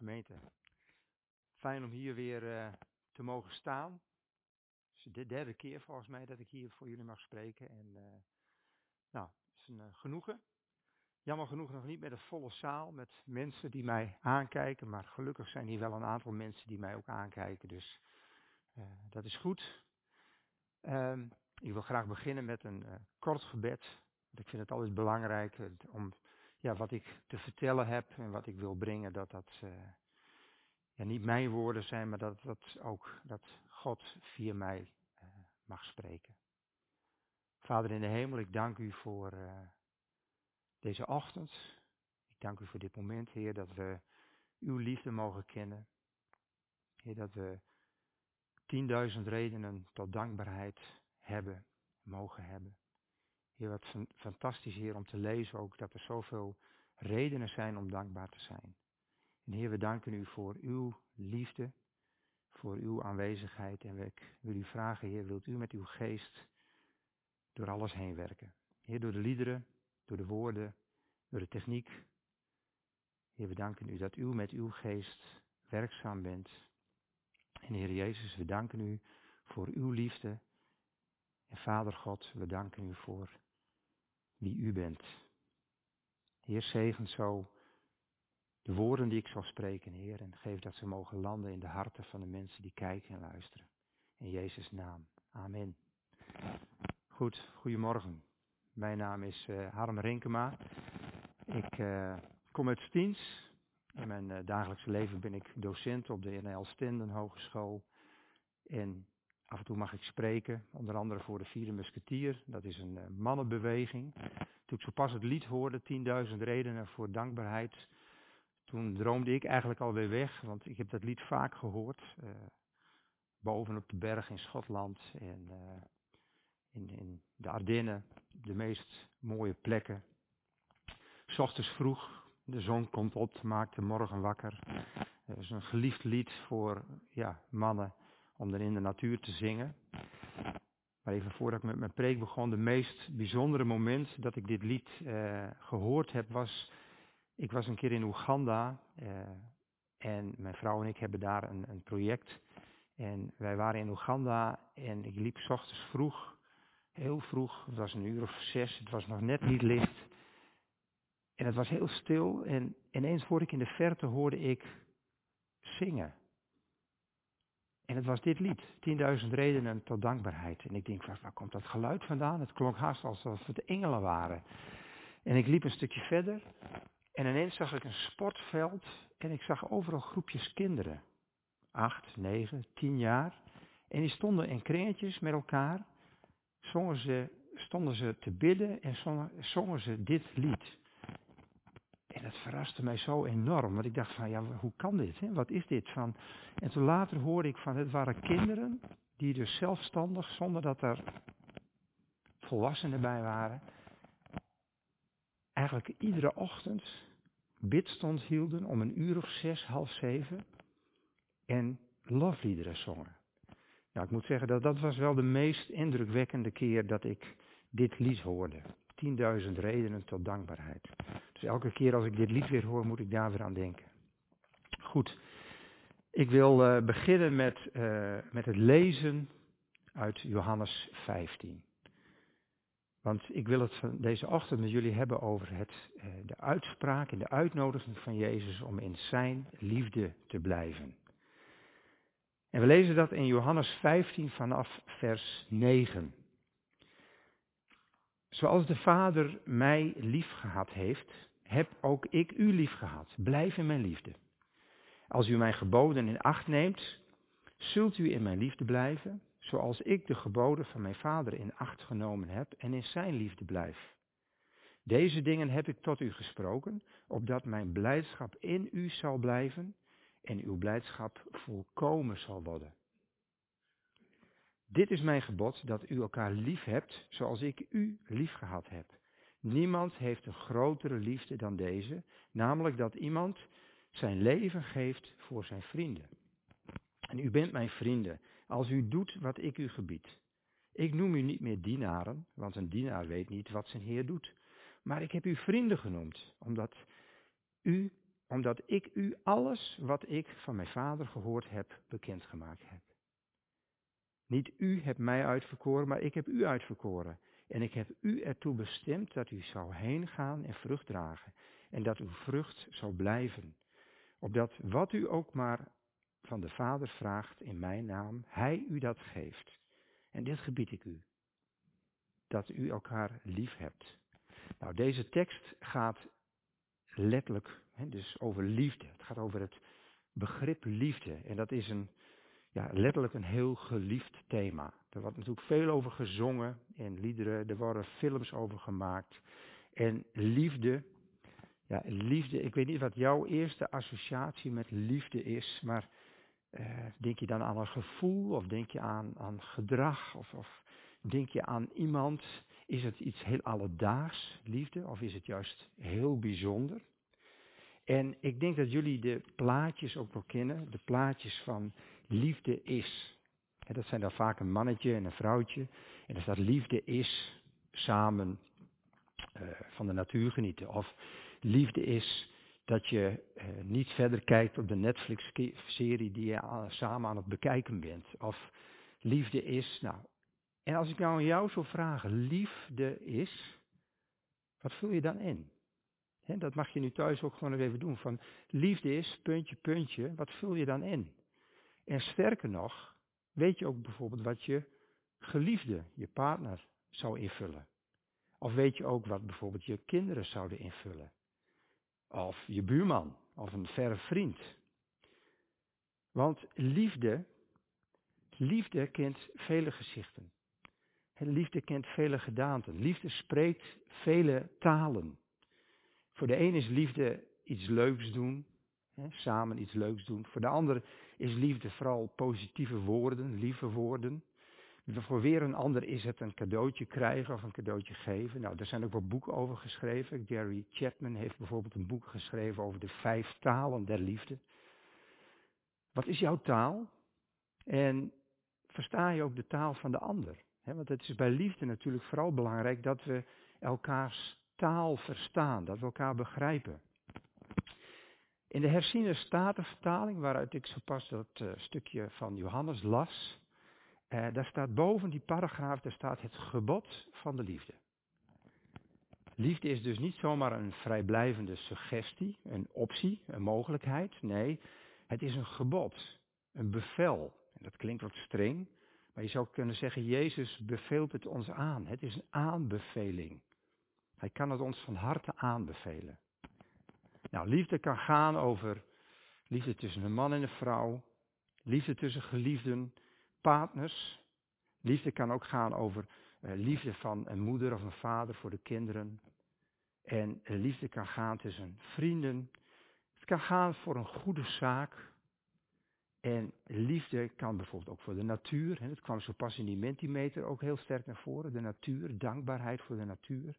Gemeente, fijn om hier weer eh, te mogen staan. Het is de derde keer volgens mij dat ik hier voor jullie mag spreken. En eh, nou, het is een eh, genoegen. Jammer genoeg nog niet met een volle zaal, met mensen die mij aankijken. Maar gelukkig zijn hier wel een aantal mensen die mij ook aankijken. Dus dat is goed. Ehm, ik wil graag beginnen met een kort gebed. Want ik vind het altijd belangrijk om ja, wat ik te vertellen heb en wat ik wil brengen, dat dat eh, ja, niet mijn woorden zijn, maar dat, dat ook dat God via mij eh, mag spreken. Vader in de hemel, ik dank u voor eh, deze ochtend. Ik dank u voor dit moment, Heer, dat we uw liefde mogen kennen. Heer, dat we tienduizend redenen tot dankbaarheid hebben, mogen hebben. Heer, wat fan- fantastisch, Heer, om te lezen ook dat er zoveel redenen zijn om dankbaar te zijn. En Heer, we danken u voor uw liefde, voor uw aanwezigheid. En ik wil u vragen, Heer, wilt u met uw geest door alles heen werken? Heer, door de liederen, door de woorden, door de techniek. Heer, we danken u dat u met uw geest werkzaam bent. En Heer Jezus, we danken u voor uw liefde. En Vader God, we danken u voor wie u bent. Heer, zegen zo de woorden die ik zal spreken, Heer, en geef dat ze mogen landen in de harten van de mensen die kijken en luisteren. In Jezus' naam. Amen. Goed, goedemorgen. Mijn naam is eh, Harm Renkema. Ik eh, kom uit Stiens. In mijn eh, dagelijkse leven ben ik docent op de NL Stenden Hogeschool. En af en toe mag ik spreken, onder andere voor de Vierde Musketier. Dat is een eh, mannenbeweging. Toen ik zo pas het lied hoorde, 10.000 redenen voor dankbaarheid, toen droomde ik eigenlijk alweer weg, want ik heb dat lied vaak gehoord. eh, boven op de berg in Schotland en eh, in, in de Ardennen, de meest mooie plekken. 's ochtends vroeg, de zon komt op, maakt de morgen wakker. Het is een geliefd lied voor ja, mannen om er in de natuur te zingen. Maar even voordat ik met mijn preek begon, de meest bijzondere moment dat ik dit lied eh, gehoord heb was, ik was een keer in Oeganda eh, en mijn vrouw en ik hebben daar een, een project. En wij waren in Oeganda en ik liep 's ochtends vroeg, heel vroeg, het was een uur of zes, het was nog net niet licht. En het was heel stil en ineens hoorde ik in de verte hoorde ik zingen. En het was dit lied, 10.000 redenen tot dankbaarheid. En ik denk, waar, komt dat geluid vandaan? Het klonk haast alsof het engelen waren. En ik liep een stukje verder en ineens zag ik een sportveld en ik zag overal groepjes kinderen. Acht, negen, tien jaar. En die stonden in kringetjes met elkaar. Zongen ze, stonden ze te bidden en zongen ze dit lied. Dat verraste mij zo enorm, want ik dacht van, ja, hoe kan dit? Hè? Wat is dit? Van, en toen later hoorde ik van, het waren kinderen die dus zelfstandig, zonder dat er volwassenen bij waren, eigenlijk iedere ochtend bidstond hielden om een uur of zes, half zeven en lofliederen zongen. Nou, ik moet zeggen dat dat was wel de meest indrukwekkende keer dat ik dit lied hoorde. 10.000 redenen tot dankbaarheid. Dus elke keer als ik dit lied weer hoor, moet ik daar weer aan denken. Goed, ik wil eh, beginnen met, eh, met het lezen uit Johannes 15. Want ik wil het van deze ochtend met jullie hebben over het, eh, de uitspraak en de uitnodiging van Jezus om in zijn liefde te blijven. En we lezen dat in Johannes 15 vanaf vers 9. Zoals de Vader mij lief gehad heeft, heb ook ik u lief gehad. Blijf in mijn liefde. Als u mijn geboden in acht neemt, zult u in mijn liefde blijven, zoals ik de geboden van mijn Vader in acht genomen heb en in zijn liefde blijf. Deze dingen heb ik tot u gesproken, opdat mijn blijdschap in u zal blijven en uw blijdschap volkomen zal worden. Dit is mijn gebod, dat u elkaar lief hebt, zoals ik u lief gehad heb. Niemand heeft een grotere liefde dan deze, namelijk dat iemand zijn leven geeft voor zijn vrienden. En u bent mijn vrienden, als u doet wat ik u gebied. Ik noem u niet meer dienaren, want een dienaar weet niet wat zijn Heer doet. Maar ik heb u vrienden genoemd, omdat u omdat ik u alles wat ik van mijn vader gehoord heb, bekendgemaakt heb. Niet u hebt mij uitverkoren, maar ik heb u uitverkoren. En ik heb u ertoe bestemd dat u zou heen gaan en vrucht dragen. En dat uw vrucht zal blijven. Opdat wat u ook maar van de Vader vraagt in mijn naam, hij u dat geeft. En dit gebied ik u. Dat u elkaar lief hebt. Nou, deze tekst gaat letterlijk hè, dus over liefde. Het gaat over het begrip liefde. En dat is een, ja, letterlijk een heel geliefd thema. Er wordt natuurlijk veel over gezongen in liederen. Er worden films over gemaakt. En liefde, ja, liefde, ik weet niet wat jouw eerste associatie met liefde is, maar uh, denk je dan aan een gevoel of denk je aan, aan gedrag of, of denk je aan iemand? Is het iets heel alledaags, liefde, of is het juist heel bijzonder? En ik denk dat jullie de plaatjes ook wel kennen, de plaatjes van liefde is. dat zijn dan vaak een mannetje en een vrouwtje. En dan staat liefde is samen uh, van de natuur genieten. Of liefde is dat je uh, niet verder kijkt op de Netflix-serie die je samen aan het bekijken bent. Of liefde is, nou. En als ik nou aan jou zou vragen, liefde is, wat vul je dan in? He, dat mag je nu thuis ook gewoon even doen. Van liefde is, puntje, puntje, wat vul je dan in? En sterker nog, weet je ook bijvoorbeeld wat je geliefde, je partner, zou invullen. Of weet je ook wat bijvoorbeeld je kinderen zouden invullen. Of je buurman, of een verre vriend. Want liefde, liefde kent vele gezichten. Liefde kent vele gedaanten. Liefde spreekt vele talen. Voor de een is liefde iets leuks doen, samen iets leuks doen. Voor de ander is liefde vooral positieve woorden, lieve woorden. Voor weer een ander is het een cadeautje krijgen of een cadeautje geven. Nou, daar zijn ook wel boeken over geschreven. Gary Chapman heeft bijvoorbeeld een boek geschreven over de vijf talen der liefde. Wat is jouw taal? En versta je ook de taal van de ander? want het is bij liefde natuurlijk vooral belangrijk dat we elkaars taal verstaan, dat we elkaar begrijpen. In de herziene statenvertaling, waaruit ik zo pas dat uh, stukje van Johannes las, uh, daar staat boven die paragraaf, daar staat het gebod van de liefde. Liefde is dus niet zomaar een vrijblijvende suggestie, een optie, een mogelijkheid. Nee, het is een gebod, een bevel. En dat klinkt wat streng, maar je zou kunnen zeggen, Jezus beveelt het ons aan. Het is een aanbeveling. Hij kan het ons van harte aanbevelen. Nou, liefde kan gaan over liefde tussen een man en een vrouw, liefde tussen geliefden, partners. Liefde kan ook gaan over uh, liefde van een moeder of een vader voor de kinderen. En uh, liefde kan gaan tussen vrienden. Het kan gaan voor een goede zaak. En liefde kan bijvoorbeeld ook voor de natuur. Het kwam zo pas in die Mentimeter ook heel sterk naar voren. De natuur, dankbaarheid voor de natuur.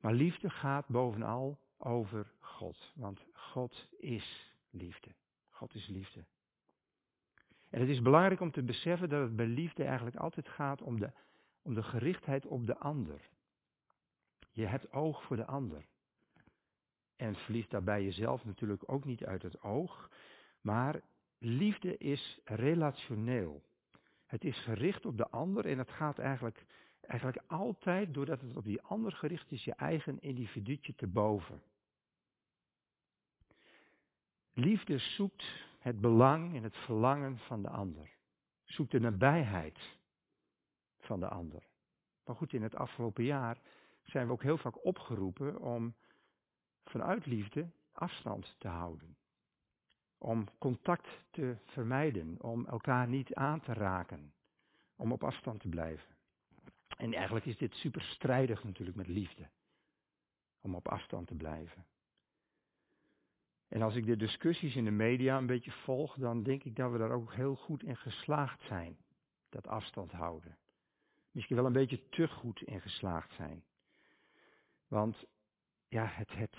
Maar liefde gaat bovenal over God. Want God is liefde. God is liefde. En het is belangrijk om te beseffen dat het bij liefde eigenlijk altijd gaat om de, om de gerichtheid op de ander. Je hebt oog voor de ander. En verlies daarbij jezelf natuurlijk ook niet uit het oog. Maar liefde is relationeel. Het is gericht op de ander en het gaat eigenlijk Eigenlijk altijd, doordat het op die ander gericht is, je eigen individuutje te boven. Liefde zoekt het belang en het verlangen van de ander. Zoekt de nabijheid van de ander. Maar goed, in het afgelopen jaar zijn we ook heel vaak opgeroepen om vanuit liefde afstand te houden. Om contact te vermijden, om elkaar niet aan te raken, om op afstand te blijven. En eigenlijk is dit super strijdig natuurlijk met liefde. Om op afstand te blijven. En als ik de discussies in de media een beetje volg, dan denk ik dat we daar ook heel goed in geslaagd zijn. Dat afstand houden. Misschien wel een beetje te goed in geslaagd zijn. Want ja, het, het,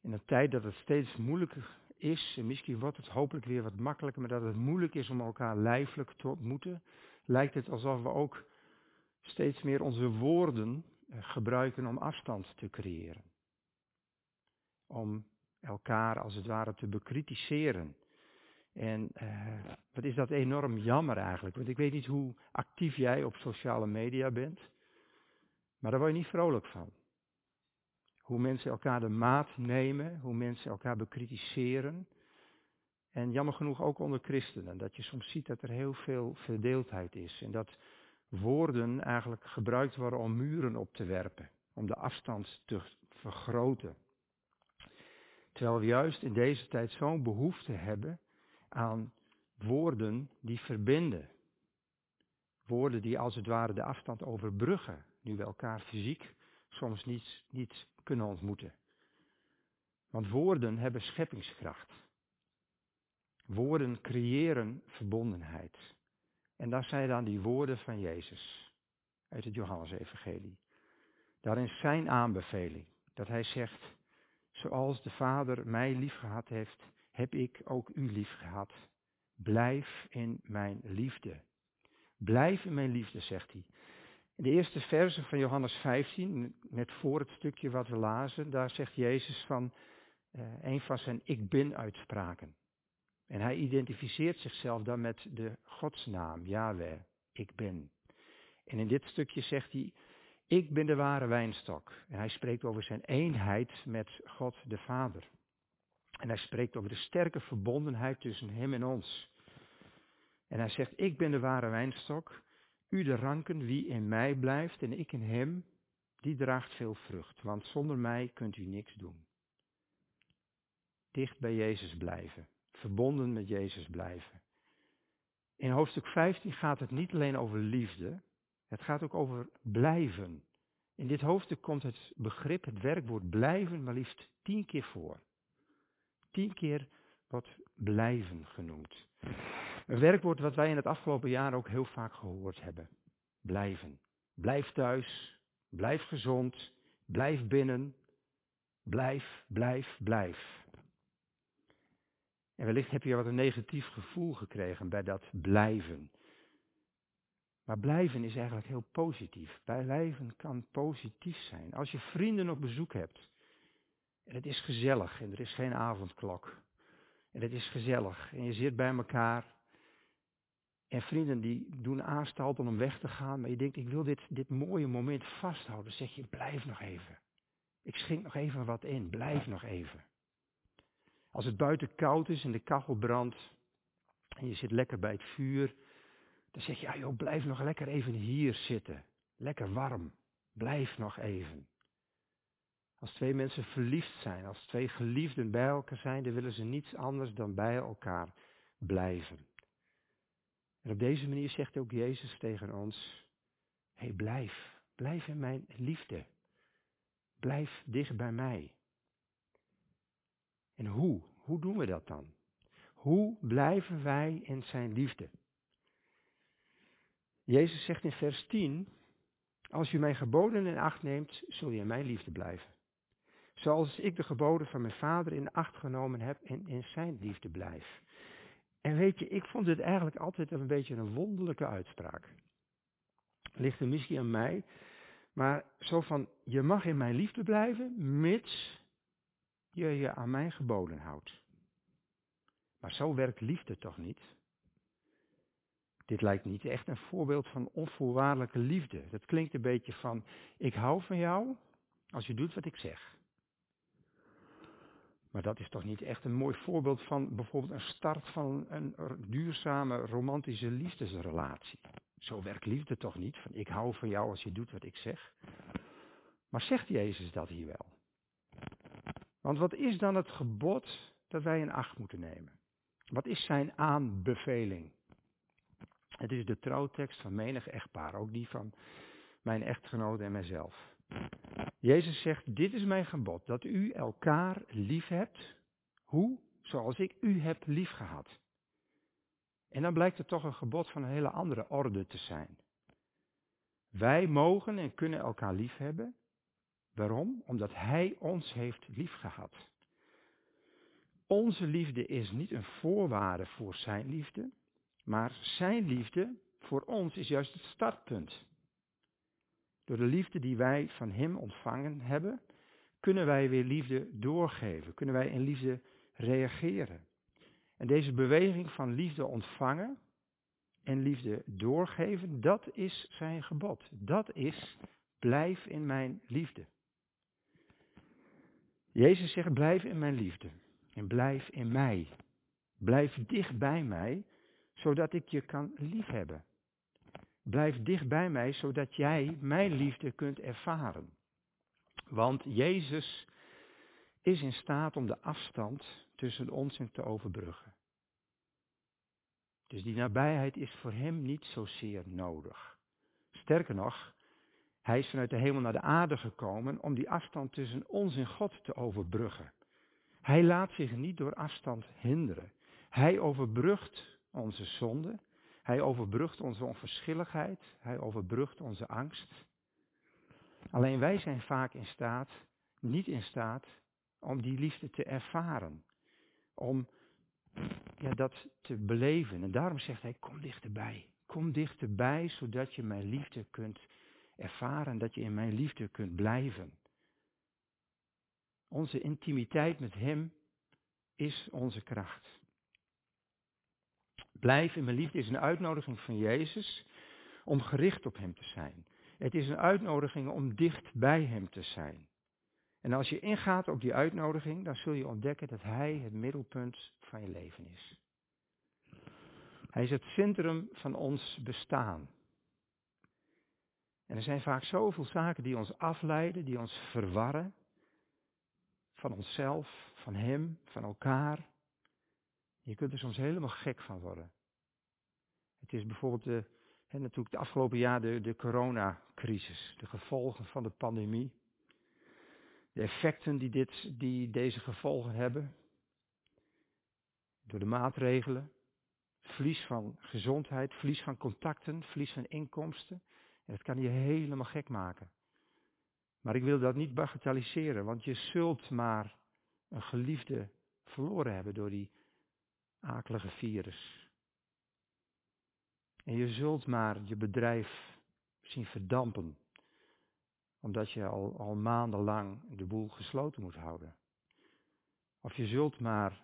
in een tijd dat het steeds moeilijker is, en misschien wordt het hopelijk weer wat makkelijker, maar dat het moeilijk is om elkaar lijfelijk te ontmoeten, lijkt het alsof we ook steeds meer onze woorden eh, gebruiken om afstand te creëren. Om elkaar als het ware te bekritiseren. En uh, wat is dat enorm jammer eigenlijk. Want ik weet niet hoe actief jij op sociale media bent. Maar daar word je niet vrolijk van. Hoe mensen elkaar de maat nemen, hoe mensen elkaar bekritiseren. En jammer genoeg ook onder christenen, dat je soms ziet dat er heel veel verdeeldheid is. En dat woorden eigenlijk gebruikt worden om muren op te werpen, om de afstand te vergroten. Terwijl we juist in deze tijd zo'n behoefte hebben aan woorden die verbinden. Woorden die als het ware de afstand overbruggen, nu we elkaar fysiek soms niet, niet kunnen ontmoeten. Want woorden hebben scheppingskracht. Woorden creëren verbondenheid. En daar zijn dan die woorden van Jezus uit het Johannesevangelie. Daarin zijn aanbeveling dat hij zegt, zoals de Vader mij liefgehad heeft, heb ik ook u liefgehad. Blijf in mijn liefde. Blijf in mijn liefde, zegt hij. In de eerste verse van Johannes 15, net voor het stukje wat we lazen, daar zegt Jezus van uh, een van zijn ik ben uitspraken. En hij identificeert zichzelf dan met de godsnaam, Yahweh, ik ben. En in dit stukje zegt hij, ik ben de ware wijnstok. En hij spreekt over zijn eenheid met God de Vader. En hij spreekt over de sterke verbondenheid tussen hem en ons. En hij zegt, ik ben de ware wijnstok, u de ranken, wie in mij blijft en ik in hem, die draagt veel vrucht, want zonder mij kunt u niks doen. Dicht bij Jezus blijven, verbonden met Jezus blijven. In hoofdstuk 15 gaat het niet alleen over liefde, het gaat ook over blijven. In dit hoofdstuk komt het begrip, het werkwoord blijven, maar liefst tien keer voor. Tien keer wordt blijven genoemd. Een werkwoord wat wij in het afgelopen jaar ook heel vaak gehoord hebben. Blijven. Blijf thuis. Blijf gezond. Blijf binnen. Blijf, blijf, blijf. En wellicht heb je wat een negatief gevoel gekregen bij dat blijven. Maar blijven is eigenlijk heel positief. Blijven kan positief zijn. Als je vrienden op bezoek hebt. En het is gezellig en er is geen avondklok. En het is gezellig en je zit bij elkaar. En vrienden die doen aanstalten om weg te gaan. Maar je denkt, ik wil dit, dit mooie moment vasthouden. Zeg je, blijf nog even. Ik schenk nog even wat in. Blijf nog even. Als het buiten koud is en de kachel brandt. En je zit lekker bij het vuur. Dan zeg je, ja joh, blijf nog lekker even hier zitten. Lekker warm. Blijf nog even. Als twee mensen verliefd zijn, als twee geliefden bij elkaar zijn, dan willen ze niets anders dan bij elkaar blijven. En op deze manier zegt ook Jezus tegen ons, hé hey, blijf, blijf in mijn liefde. Blijf dicht bij mij. En hoe? Hoe doen we dat dan? Hoe blijven wij in zijn liefde? Jezus zegt in vers 10, als u mijn geboden in acht neemt, zul je in mijn liefde blijven. Zoals ik de geboden van mijn vader in acht genomen heb en in zijn liefde blijf. En weet je, ik vond dit eigenlijk altijd een beetje een wonderlijke uitspraak. Ligt er misschien aan mij, maar zo van, je mag in mijn liefde blijven, mits je je aan mijn geboden houdt. Maar zo werkt liefde toch niet? Dit lijkt niet echt een voorbeeld van onvoorwaardelijke liefde. Dat klinkt een beetje van, ik hou van jou als je doet wat ik zeg. Maar dat is toch niet echt een mooi voorbeeld van bijvoorbeeld een start van een duurzame romantische liefdesrelatie. Zo werkt liefde toch niet, van ik hou van jou als je doet wat ik zeg. Maar zegt Jezus dat hier wel? Want wat is dan het gebod dat wij in acht moeten nemen? Wat is zijn aanbeveling? Het is de trouwtekst van menig echtpaar, ook die van mijn echtgenoot en mijzelf. Jezus zegt, dit is mijn gebod, dat u elkaar lief hebt. Hoe? Zoals ik u heb lief gehad. En dan blijkt het toch een gebod van een hele andere orde te zijn. Wij mogen en kunnen elkaar lief hebben. Waarom? Omdat Hij ons heeft lief gehad. Onze liefde is niet een voorwaarde voor Zijn liefde, maar Zijn liefde voor ons is juist het startpunt. Door de liefde die wij van Hem ontvangen hebben, kunnen wij weer liefde doorgeven, kunnen wij in liefde reageren. En deze beweging van liefde ontvangen en liefde doorgeven, dat is zijn gebod. Dat is blijf in mijn liefde. Jezus zegt blijf in mijn liefde en blijf in mij. Blijf dicht bij mij, zodat ik je kan liefhebben. Blijf dicht bij mij, zodat jij mijn liefde kunt ervaren. Want Jezus is in staat om de afstand tussen ons en te overbruggen. Dus die nabijheid is voor hem niet zozeer nodig. Sterker nog, hij is vanuit de hemel naar de aarde gekomen om die afstand tussen ons en God te overbruggen. Hij laat zich niet door afstand hinderen. Hij overbrugt onze zonde. Hij overbrugt onze onverschilligheid. Hij overbrugt onze angst. Alleen wij zijn vaak in staat, niet in staat, om die liefde te ervaren. Om ja, dat te beleven. En daarom zegt hij, kom dichterbij. Kom dichterbij, zodat je mijn liefde kunt ervaren, dat je in mijn liefde kunt blijven. Onze intimiteit met Hem is onze kracht. Blijf in mijn liefde is een uitnodiging van Jezus om gericht op Hem te zijn. Het is een uitnodiging om dicht bij Hem te zijn. En als je ingaat op die uitnodiging, dan zul je ontdekken dat Hij het middelpunt van je leven is. Hij is het centrum van ons bestaan. En er zijn vaak zoveel zaken die ons afleiden, die ons verwarren. Van onszelf, van Hem, van elkaar. Je kunt er soms helemaal gek van worden. Het is bijvoorbeeld de, hè, natuurlijk de afgelopen jaar de, de coronacrisis, de gevolgen van de pandemie. De effecten die, dit, die deze gevolgen hebben. Door de maatregelen. Verlies van gezondheid, verlies van contacten, verlies van inkomsten. En dat kan je helemaal gek maken. Maar ik wil dat niet bagatelliseren, want je zult maar een geliefde verloren hebben door die akelige virus. En je zult maar je bedrijf zien verdampen, omdat je al, al maandenlang de boel gesloten moet houden. Of je zult maar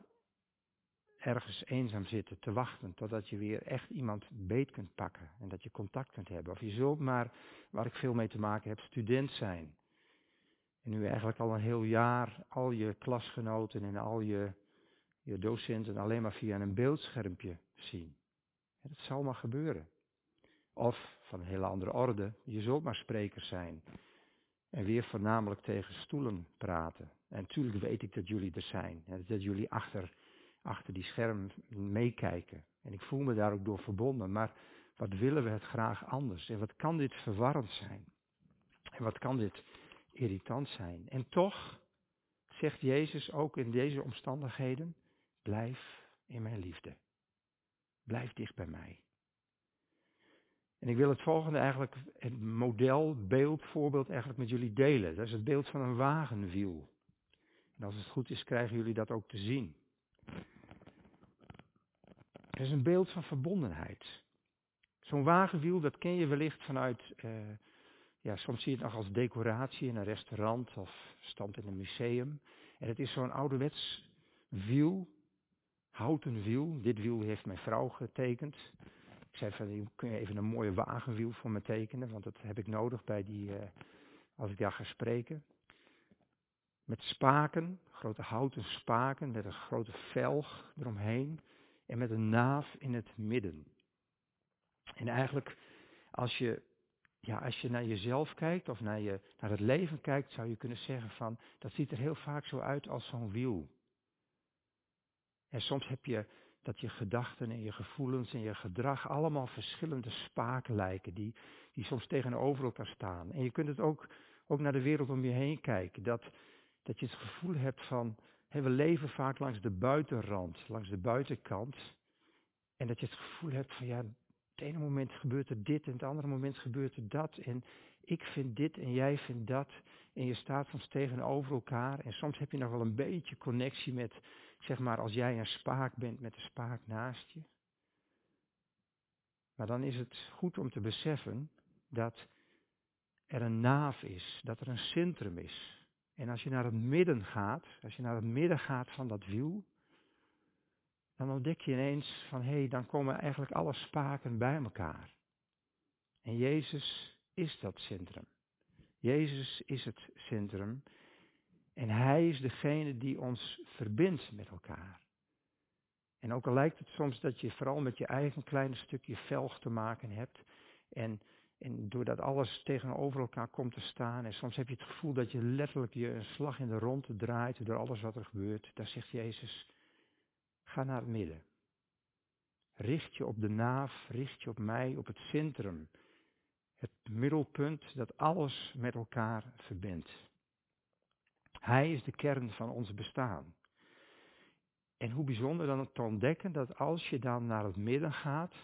ergens eenzaam zitten te wachten totdat je weer echt iemand beet kunt pakken en dat je contact kunt hebben. Of je zult maar, waar ik veel mee te maken heb, student zijn. En nu eigenlijk al een heel jaar al je klasgenoten en al je, je docenten alleen maar via een beeldschermpje zien. Dat zal maar gebeuren. Of van een hele andere orde, je zult maar spreker zijn. En weer voornamelijk tegen stoelen praten. En natuurlijk weet ik dat jullie er zijn. Dat jullie achter achter die scherm meekijken. En ik voel me daar ook door verbonden. Maar wat willen we het graag anders? En wat kan dit verwarrend zijn? En wat kan dit irritant zijn? En toch zegt Jezus ook in deze omstandigheden, blijf in mijn liefde. Blijf dicht bij mij. En ik wil het volgende eigenlijk, het model, beeld, voorbeeld eigenlijk met jullie delen. Dat is het beeld van een wagenwiel. En als het goed is, krijgen jullie dat ook te zien. Het is een beeld van verbondenheid. Zo'n wagenwiel, dat ken je wellicht vanuit, uh, ja, soms zie je het nog als decoratie in een restaurant of stand in een museum. En het is zo'n ouderwets wiel, houten wiel. Dit wiel heeft mijn vrouw getekend. Ik zei van, kun je even een mooie wagenwiel voor me tekenen, want dat heb ik nodig bij die, uh, als ik daar ga spreken. Met spaken, grote houten spaken, met een grote velg eromheen en met een naaf in het midden. En eigenlijk, als je, ja, als je naar jezelf kijkt of naar, je, naar het leven kijkt, zou je kunnen zeggen van, dat ziet er heel vaak zo uit als zo'n wiel. En soms heb je dat je gedachten en je gevoelens en je gedrag allemaal verschillende spaken lijken, die, die soms tegenover elkaar staan. En je kunt het ook, ook naar de wereld om je heen kijken, dat, dat je het gevoel hebt van, we leven vaak langs de buitenrand, langs de buitenkant. En dat je het gevoel hebt van ja, het ene moment gebeurt er dit en het andere moment gebeurt er dat. En ik vind dit en jij vindt dat. En je staat soms tegenover elkaar. En soms heb je nog wel een beetje connectie met, zeg maar, als jij een spaak bent met de spaak naast je. Maar dan is het goed om te beseffen dat er een naaf is, dat er een centrum is. En als je naar het midden gaat, als je naar het midden gaat van dat wiel, dan ontdek je ineens van hé, hey, dan komen eigenlijk alle spaken bij elkaar. En Jezus is dat centrum. Jezus is het centrum. En Hij is degene die ons verbindt met elkaar. En ook al lijkt het soms dat je vooral met je eigen kleine stukje velg te maken hebt. En, en doordat alles tegenover elkaar komt te staan. En soms heb je het gevoel dat je letterlijk je een slag in de ronde draait door alles wat er gebeurt. Daar zegt Jezus, ga naar het midden. Richt je op de naaf, richt je op mij, op het centrum. Het middelpunt dat alles met elkaar verbindt. Hij is de kern van ons bestaan. En hoe bijzonder dan te ontdekken dat als je dan naar het midden gaat,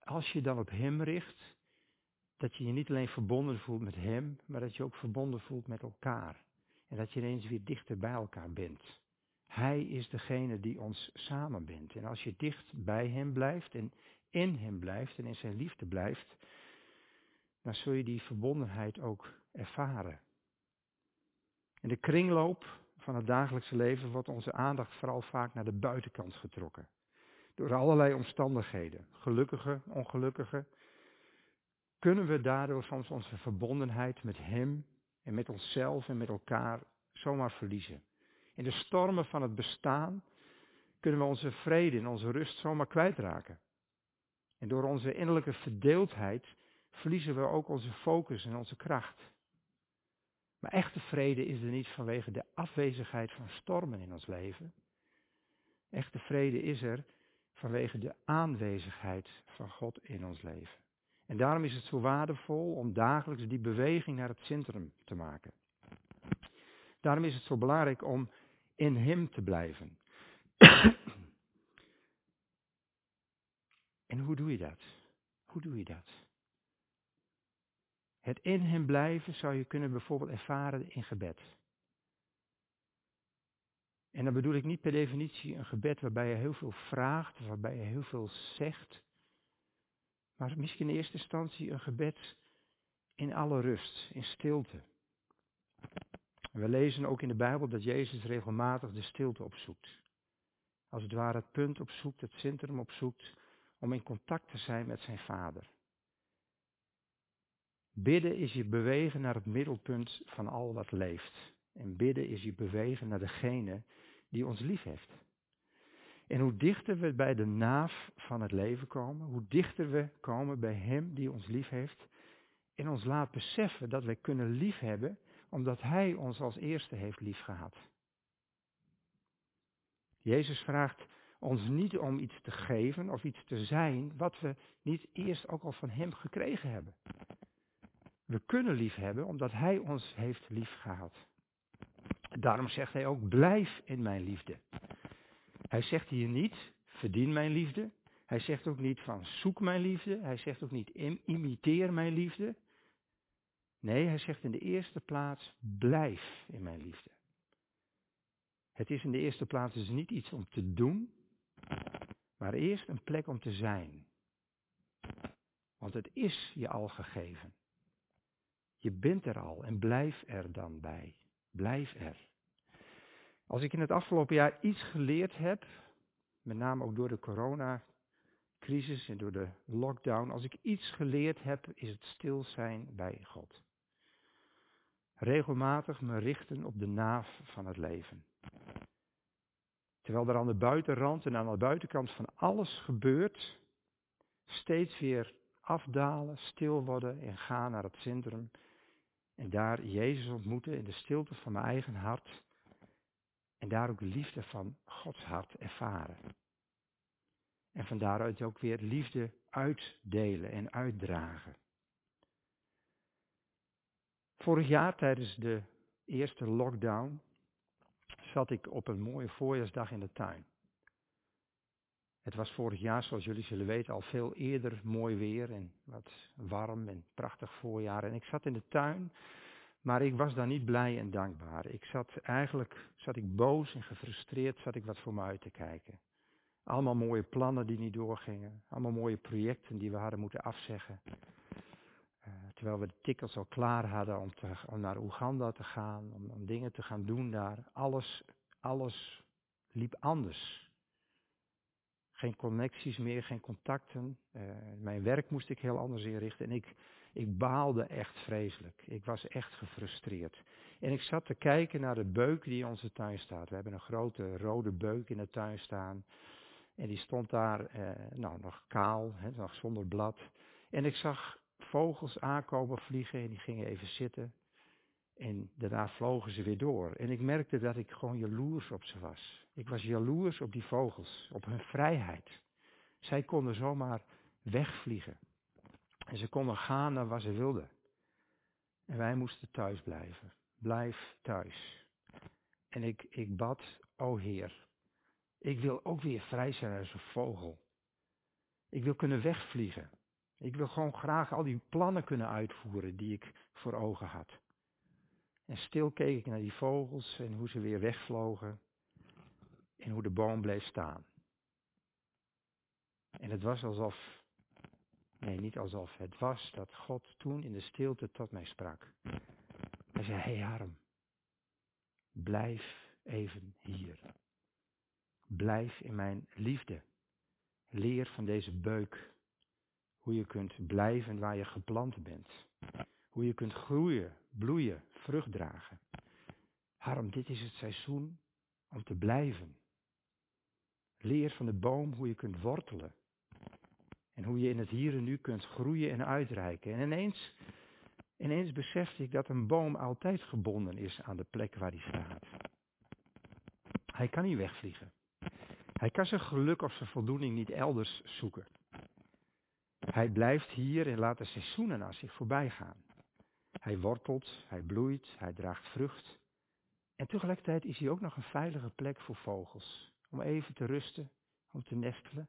als je dan op Hem richt, dat je je niet alleen verbonden voelt met Hem, maar dat je ook verbonden voelt met elkaar. En dat je ineens weer dichter bij elkaar bent. Hij is degene die ons samenbindt. En als je dicht bij Hem blijft en in Hem blijft en in Zijn liefde blijft, dan zul je die verbondenheid ook ervaren. In de kringloop van het dagelijkse leven wordt onze aandacht vooral vaak naar de buitenkant getrokken. Door allerlei omstandigheden, gelukkige, ongelukkige, kunnen we daardoor soms onze verbondenheid met Hem en met onszelf en met elkaar zomaar verliezen. In de stormen van het bestaan kunnen we onze vrede en onze rust zomaar kwijtraken. En door onze innerlijke verdeeldheid verliezen we ook onze focus en onze kracht. Maar echte vrede is er niet vanwege de afwezigheid van stormen in ons leven. Echte vrede is er vanwege de aanwezigheid van God in ons leven. En daarom is het zo waardevol om dagelijks die beweging naar het centrum te maken. Daarom is het zo belangrijk om in Hem te blijven. en hoe doe je dat? Hoe doe je dat? Het in hem blijven zou je kunnen bijvoorbeeld ervaren in gebed. En dan bedoel ik niet per definitie een gebed waarbij je heel veel vraagt, waarbij je heel veel zegt. Maar misschien in eerste instantie een gebed in alle rust, in stilte. We lezen ook in de Bijbel dat Jezus regelmatig de stilte opzoekt. Als het ware het punt opzoekt, het centrum opzoekt, om in contact te zijn met zijn Vader. Bidden is je bewegen naar het middelpunt van al wat leeft. En bidden is je bewegen naar degene die ons lief heeft. En hoe dichter we bij de naaf van het leven komen, hoe dichter we komen bij Hem die ons lief heeft en ons laat beseffen dat wij kunnen liefhebben omdat Hij ons als eerste heeft liefgehad. Jezus vraagt ons niet om iets te geven of iets te zijn wat we niet eerst ook al van Hem gekregen hebben. We kunnen lief hebben omdat Hij ons heeft lief gehad. Daarom zegt Hij ook, blijf in mijn liefde. Hij zegt hier niet, verdien mijn liefde. Hij zegt ook niet van, zoek mijn liefde. Hij zegt ook niet, imiteer mijn liefde. Nee, hij zegt in de eerste plaats, blijf in mijn liefde. Het is in de eerste plaats dus niet iets om te doen, maar eerst een plek om te zijn. Want het is je al gegeven. Je bent er al en blijf er dan bij. Blijf er. Als ik in het afgelopen jaar iets geleerd heb, met name ook door de coronacrisis en door de lockdown, als ik iets geleerd heb, is het stil zijn bij God. Regelmatig me richten op de naaf van het leven. Terwijl er aan de buitenrand en aan de buitenkant van alles gebeurt, steeds weer afdalen, stil worden en gaan naar het centrum en daar Jezus ontmoeten in de stilte van mijn eigen hart. En daar ook de liefde van Gods hart ervaren. En van daaruit ook weer liefde uitdelen en uitdragen. Vorig jaar tijdens de eerste lockdown zat ik op een mooie voorjaarsdag in de tuin. Het was vorig jaar, zoals jullie zullen weten, al veel eerder mooi weer en wat warm en prachtig voorjaar. En ik zat in de tuin, maar ik was daar niet blij en dankbaar. Ik zat eigenlijk, zat ik boos en gefrustreerd, zat ik wat voor me uit te kijken. Allemaal mooie plannen die niet doorgingen, allemaal mooie projecten die we hadden moeten afzeggen. Uh, terwijl we de tickets al klaar hadden om, naar Oeganda te gaan, om, om dingen te gaan doen daar. Alles, alles liep anders. Geen connecties meer, geen contacten. Uh, mijn werk moest ik heel anders inrichten. En ik, ik baalde echt vreselijk. Ik was echt gefrustreerd. En ik zat te kijken naar de beuk die in onze tuin staat. We hebben een grote rode beuk in de tuin staan. En die stond daar, eh, nou, nog kaal, hè, nog zonder blad. En ik zag vogels aankomen vliegen en die gingen even zitten. En daarna vlogen ze weer door. En ik merkte dat ik gewoon jaloers op ze was. Ik was jaloers op die vogels, op hun vrijheid. Zij konden zomaar wegvliegen. En ze konden gaan naar waar ze wilden. En wij moesten thuis blijven. Blijf thuis. En ik, ik bad, o Heer, ik wil ook weer vrij zijn als een vogel. Ik wil kunnen wegvliegen. Ik wil gewoon graag al die plannen kunnen uitvoeren die ik voor ogen had. En stil keek ik naar die vogels en hoe ze weer wegvlogen en hoe de boom bleef staan. En het was alsof, nee niet alsof, het was dat God toen in de stilte tot mij sprak. Hij zei, hey Harm, blijf even hier. Blijf in mijn liefde. Leer van deze beuk hoe je kunt blijven waar je geplant bent. Hoe je kunt groeien, bloeien, vrucht dragen. Harm, dit is het seizoen om te blijven. Leer van de boom hoe je kunt wortelen. En hoe je in het hier en nu kunt groeien en uitreiken. En ineens, ineens besefte ik dat een boom altijd gebonden is aan de plek waar hij staat. Hij kan niet wegvliegen. Hij kan zijn geluk of zijn voldoening niet elders zoeken. Hij blijft hier en laat de seizoenen aan zich voorbij gaan. Hij wortelt, hij bloeit, hij draagt vrucht. En tegelijkertijd is hij ook nog een veilige plek voor vogels. Om even te rusten, om te nestelen.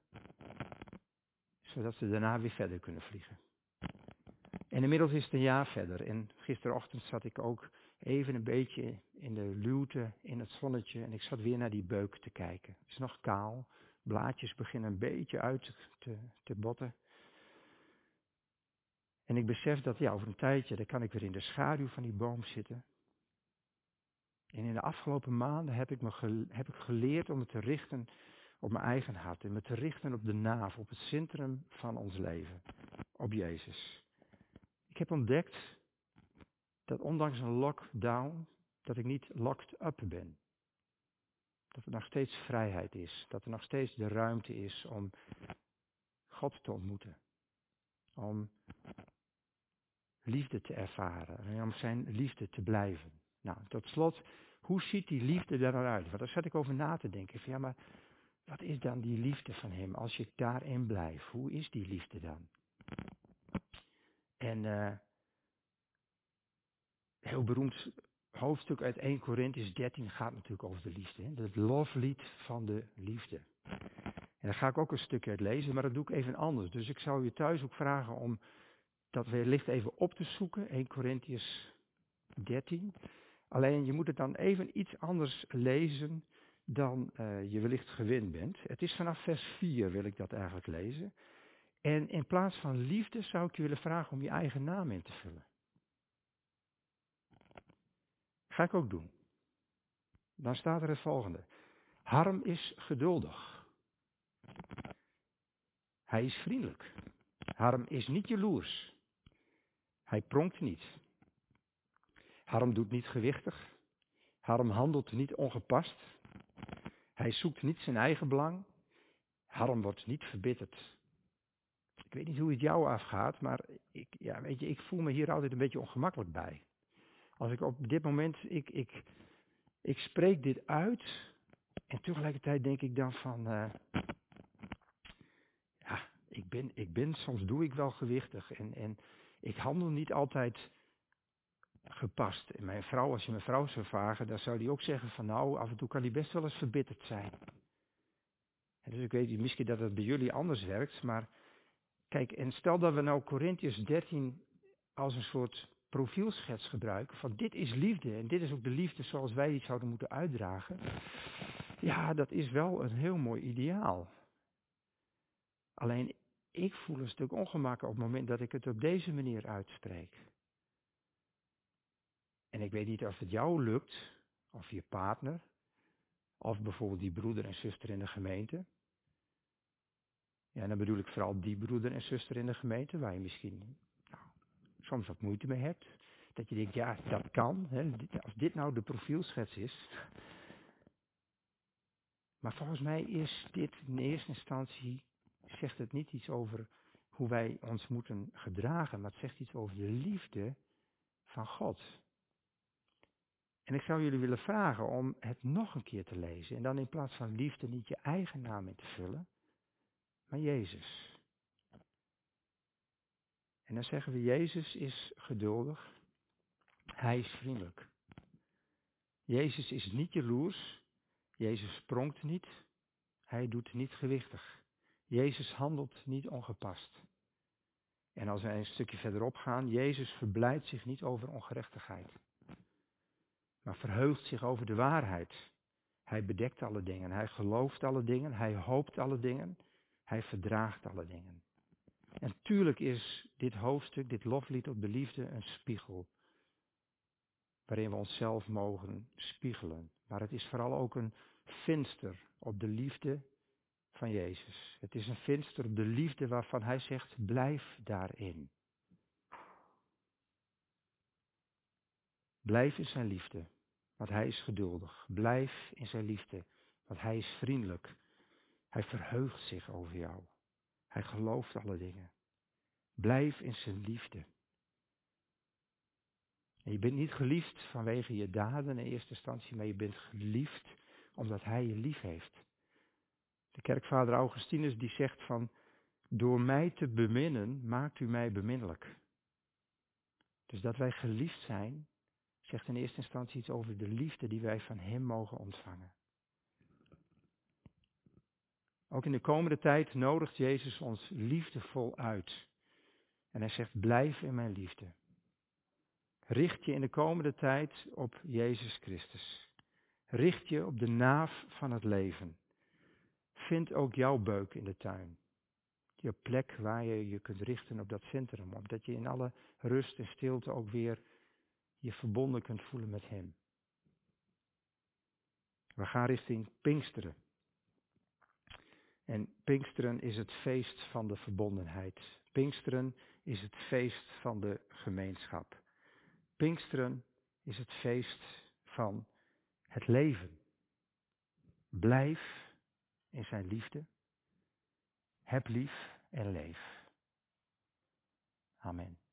Zodat ze daarna weer verder kunnen vliegen. En inmiddels is het een jaar verder. En gisterochtend zat ik ook even een beetje in de luwte, in het zonnetje. En ik zat weer naar die beuk te kijken. Het is nog kaal. Blaadjes beginnen een beetje uit te, te botten. En ik besef dat ja, over een tijdje, dan kan ik weer in de schaduw van die boom zitten. En in de afgelopen maanden heb ik, me heb ik geleerd om me te richten op mijn eigen hart. En me te richten op de naaf, op het centrum van ons leven. Op Jezus. Ik heb ontdekt dat ondanks een lockdown, dat ik niet locked up ben. Dat er nog steeds vrijheid is. Dat er nog steeds de ruimte is om God te ontmoeten. Om liefde te ervaren en om zijn liefde te blijven. Nou, tot slot, hoe ziet die liefde er dan uit? Want daar zat ik over na te denken. Van, ja, maar wat is dan die liefde van hem als je daarin blijft? Hoe is die liefde dan? En uh, heel beroemd hoofdstuk uit 1 Corinthians 13 gaat natuurlijk over de liefde. Hè? Het loflied van de liefde. En daar ga ik ook een stukje uit lezen, maar dat doe ik even anders. Dus ik zou je thuis ook vragen om dat wellicht even op te zoeken, 1 Corinthians 13. Alleen je moet het dan even iets anders lezen dan uh, je wellicht gewend bent. Het is vanaf vers 4 wil ik dat eigenlijk lezen. En in plaats van liefde zou ik je willen vragen om je eigen naam in te vullen. Ga ik ook doen. Dan staat er het volgende. Harm is geduldig. Hij is vriendelijk. Harm is niet jaloers. Hij pronkt niet. Harm doet niet gewichtig. Harm handelt niet ongepast. Hij zoekt niet zijn eigen belang. Harm wordt niet verbitterd. Ik weet niet hoe het jou afgaat, maar ik, ja, weet je, ik voel me hier altijd een beetje ongemakkelijk bij. Als ik op dit moment, ik, ik, ik spreek dit uit en tegelijkertijd denk ik dan van, uh, ja, ik ben, ik ben, soms doe ik wel gewichtig en, en ik handel niet altijd gepast. En mijn vrouw, als je mijn vrouw zou vragen, dan zou die ook zeggen van nou, af en toe kan die best wel eens verbitterd zijn. En dus ik weet niet, misschien dat het bij jullie anders werkt, maar kijk, en stel dat we nou Corinthians 13 als een soort profielschets gebruiken, van dit is liefde en dit is ook de liefde zoals wij die zouden moeten uitdragen. Ja, dat is wel een heel mooi ideaal. Alleen ik voel een stuk ongemak op het moment dat ik het op deze manier uitspreek. En ik weet niet of het jou lukt, of je partner, of bijvoorbeeld die broeder en zuster in de gemeente. Ja, dan bedoel ik vooral die broeder en zuster in de gemeente, waar je misschien nou, soms wat moeite mee hebt. Dat je denkt, ja, dat kan. Hè, als dit nou de profielschets is. Maar volgens mij is dit in eerste instantie, zegt het niet iets over hoe wij ons moeten gedragen, maar het zegt iets over de liefde van God. En ik zou jullie willen vragen om het nog een keer te lezen. En dan in plaats van liefde niet je eigen naam in te vullen, maar Jezus. En dan zeggen we, Jezus is geduldig. Hij is vriendelijk. Jezus is niet jaloers. Jezus sprongt niet. Hij doet niet gewichtig. Jezus handelt niet ongepast. En als wij een stukje verderop gaan, Jezus verblijdt zich niet over ongerechtigheid, maar verheugt zich over de waarheid. Hij bedekt alle dingen, hij gelooft alle dingen, hij hoopt alle dingen, hij verdraagt alle dingen. En tuurlijk is dit hoofdstuk, dit loflied op de liefde, een spiegel. Waarin we onszelf mogen spiegelen. Maar het is vooral ook een venster op de liefde van Jezus. Het is een venster op de liefde waarvan hij zegt, blijf daarin. Blijf in zijn liefde, want hij is geduldig. Blijf in zijn liefde, want hij is vriendelijk. Hij verheugt zich over jou. Hij gelooft alle dingen. Blijf in zijn liefde. En je bent niet geliefd vanwege je daden in eerste instantie, maar je bent geliefd omdat hij je lief heeft. De kerkvader Augustinus die zegt van, door mij te beminnen maakt u mij beminnelijk. Dus dat wij geliefd zijn, zegt in eerste instantie iets over de liefde die wij van hem mogen ontvangen. Ook in de komende tijd nodigt Jezus ons liefdevol uit. En hij zegt, blijf in mijn liefde. Richt je in de komende tijd op Jezus Christus. Richt je op de naaf van het leven. Vind ook jouw beuk in de tuin. Je plek waar je je kunt richten op dat centrum. Omdat je in alle rust en stilte ook weer je verbonden kunt voelen met Hem. We gaan richting Pinksteren. En Pinksteren is het feest van de verbondenheid. Pinksteren is het feest van de gemeenschap. Pinksteren is het feest van het leven. Blijf in zijn liefde. Heb lief en leef. Amen.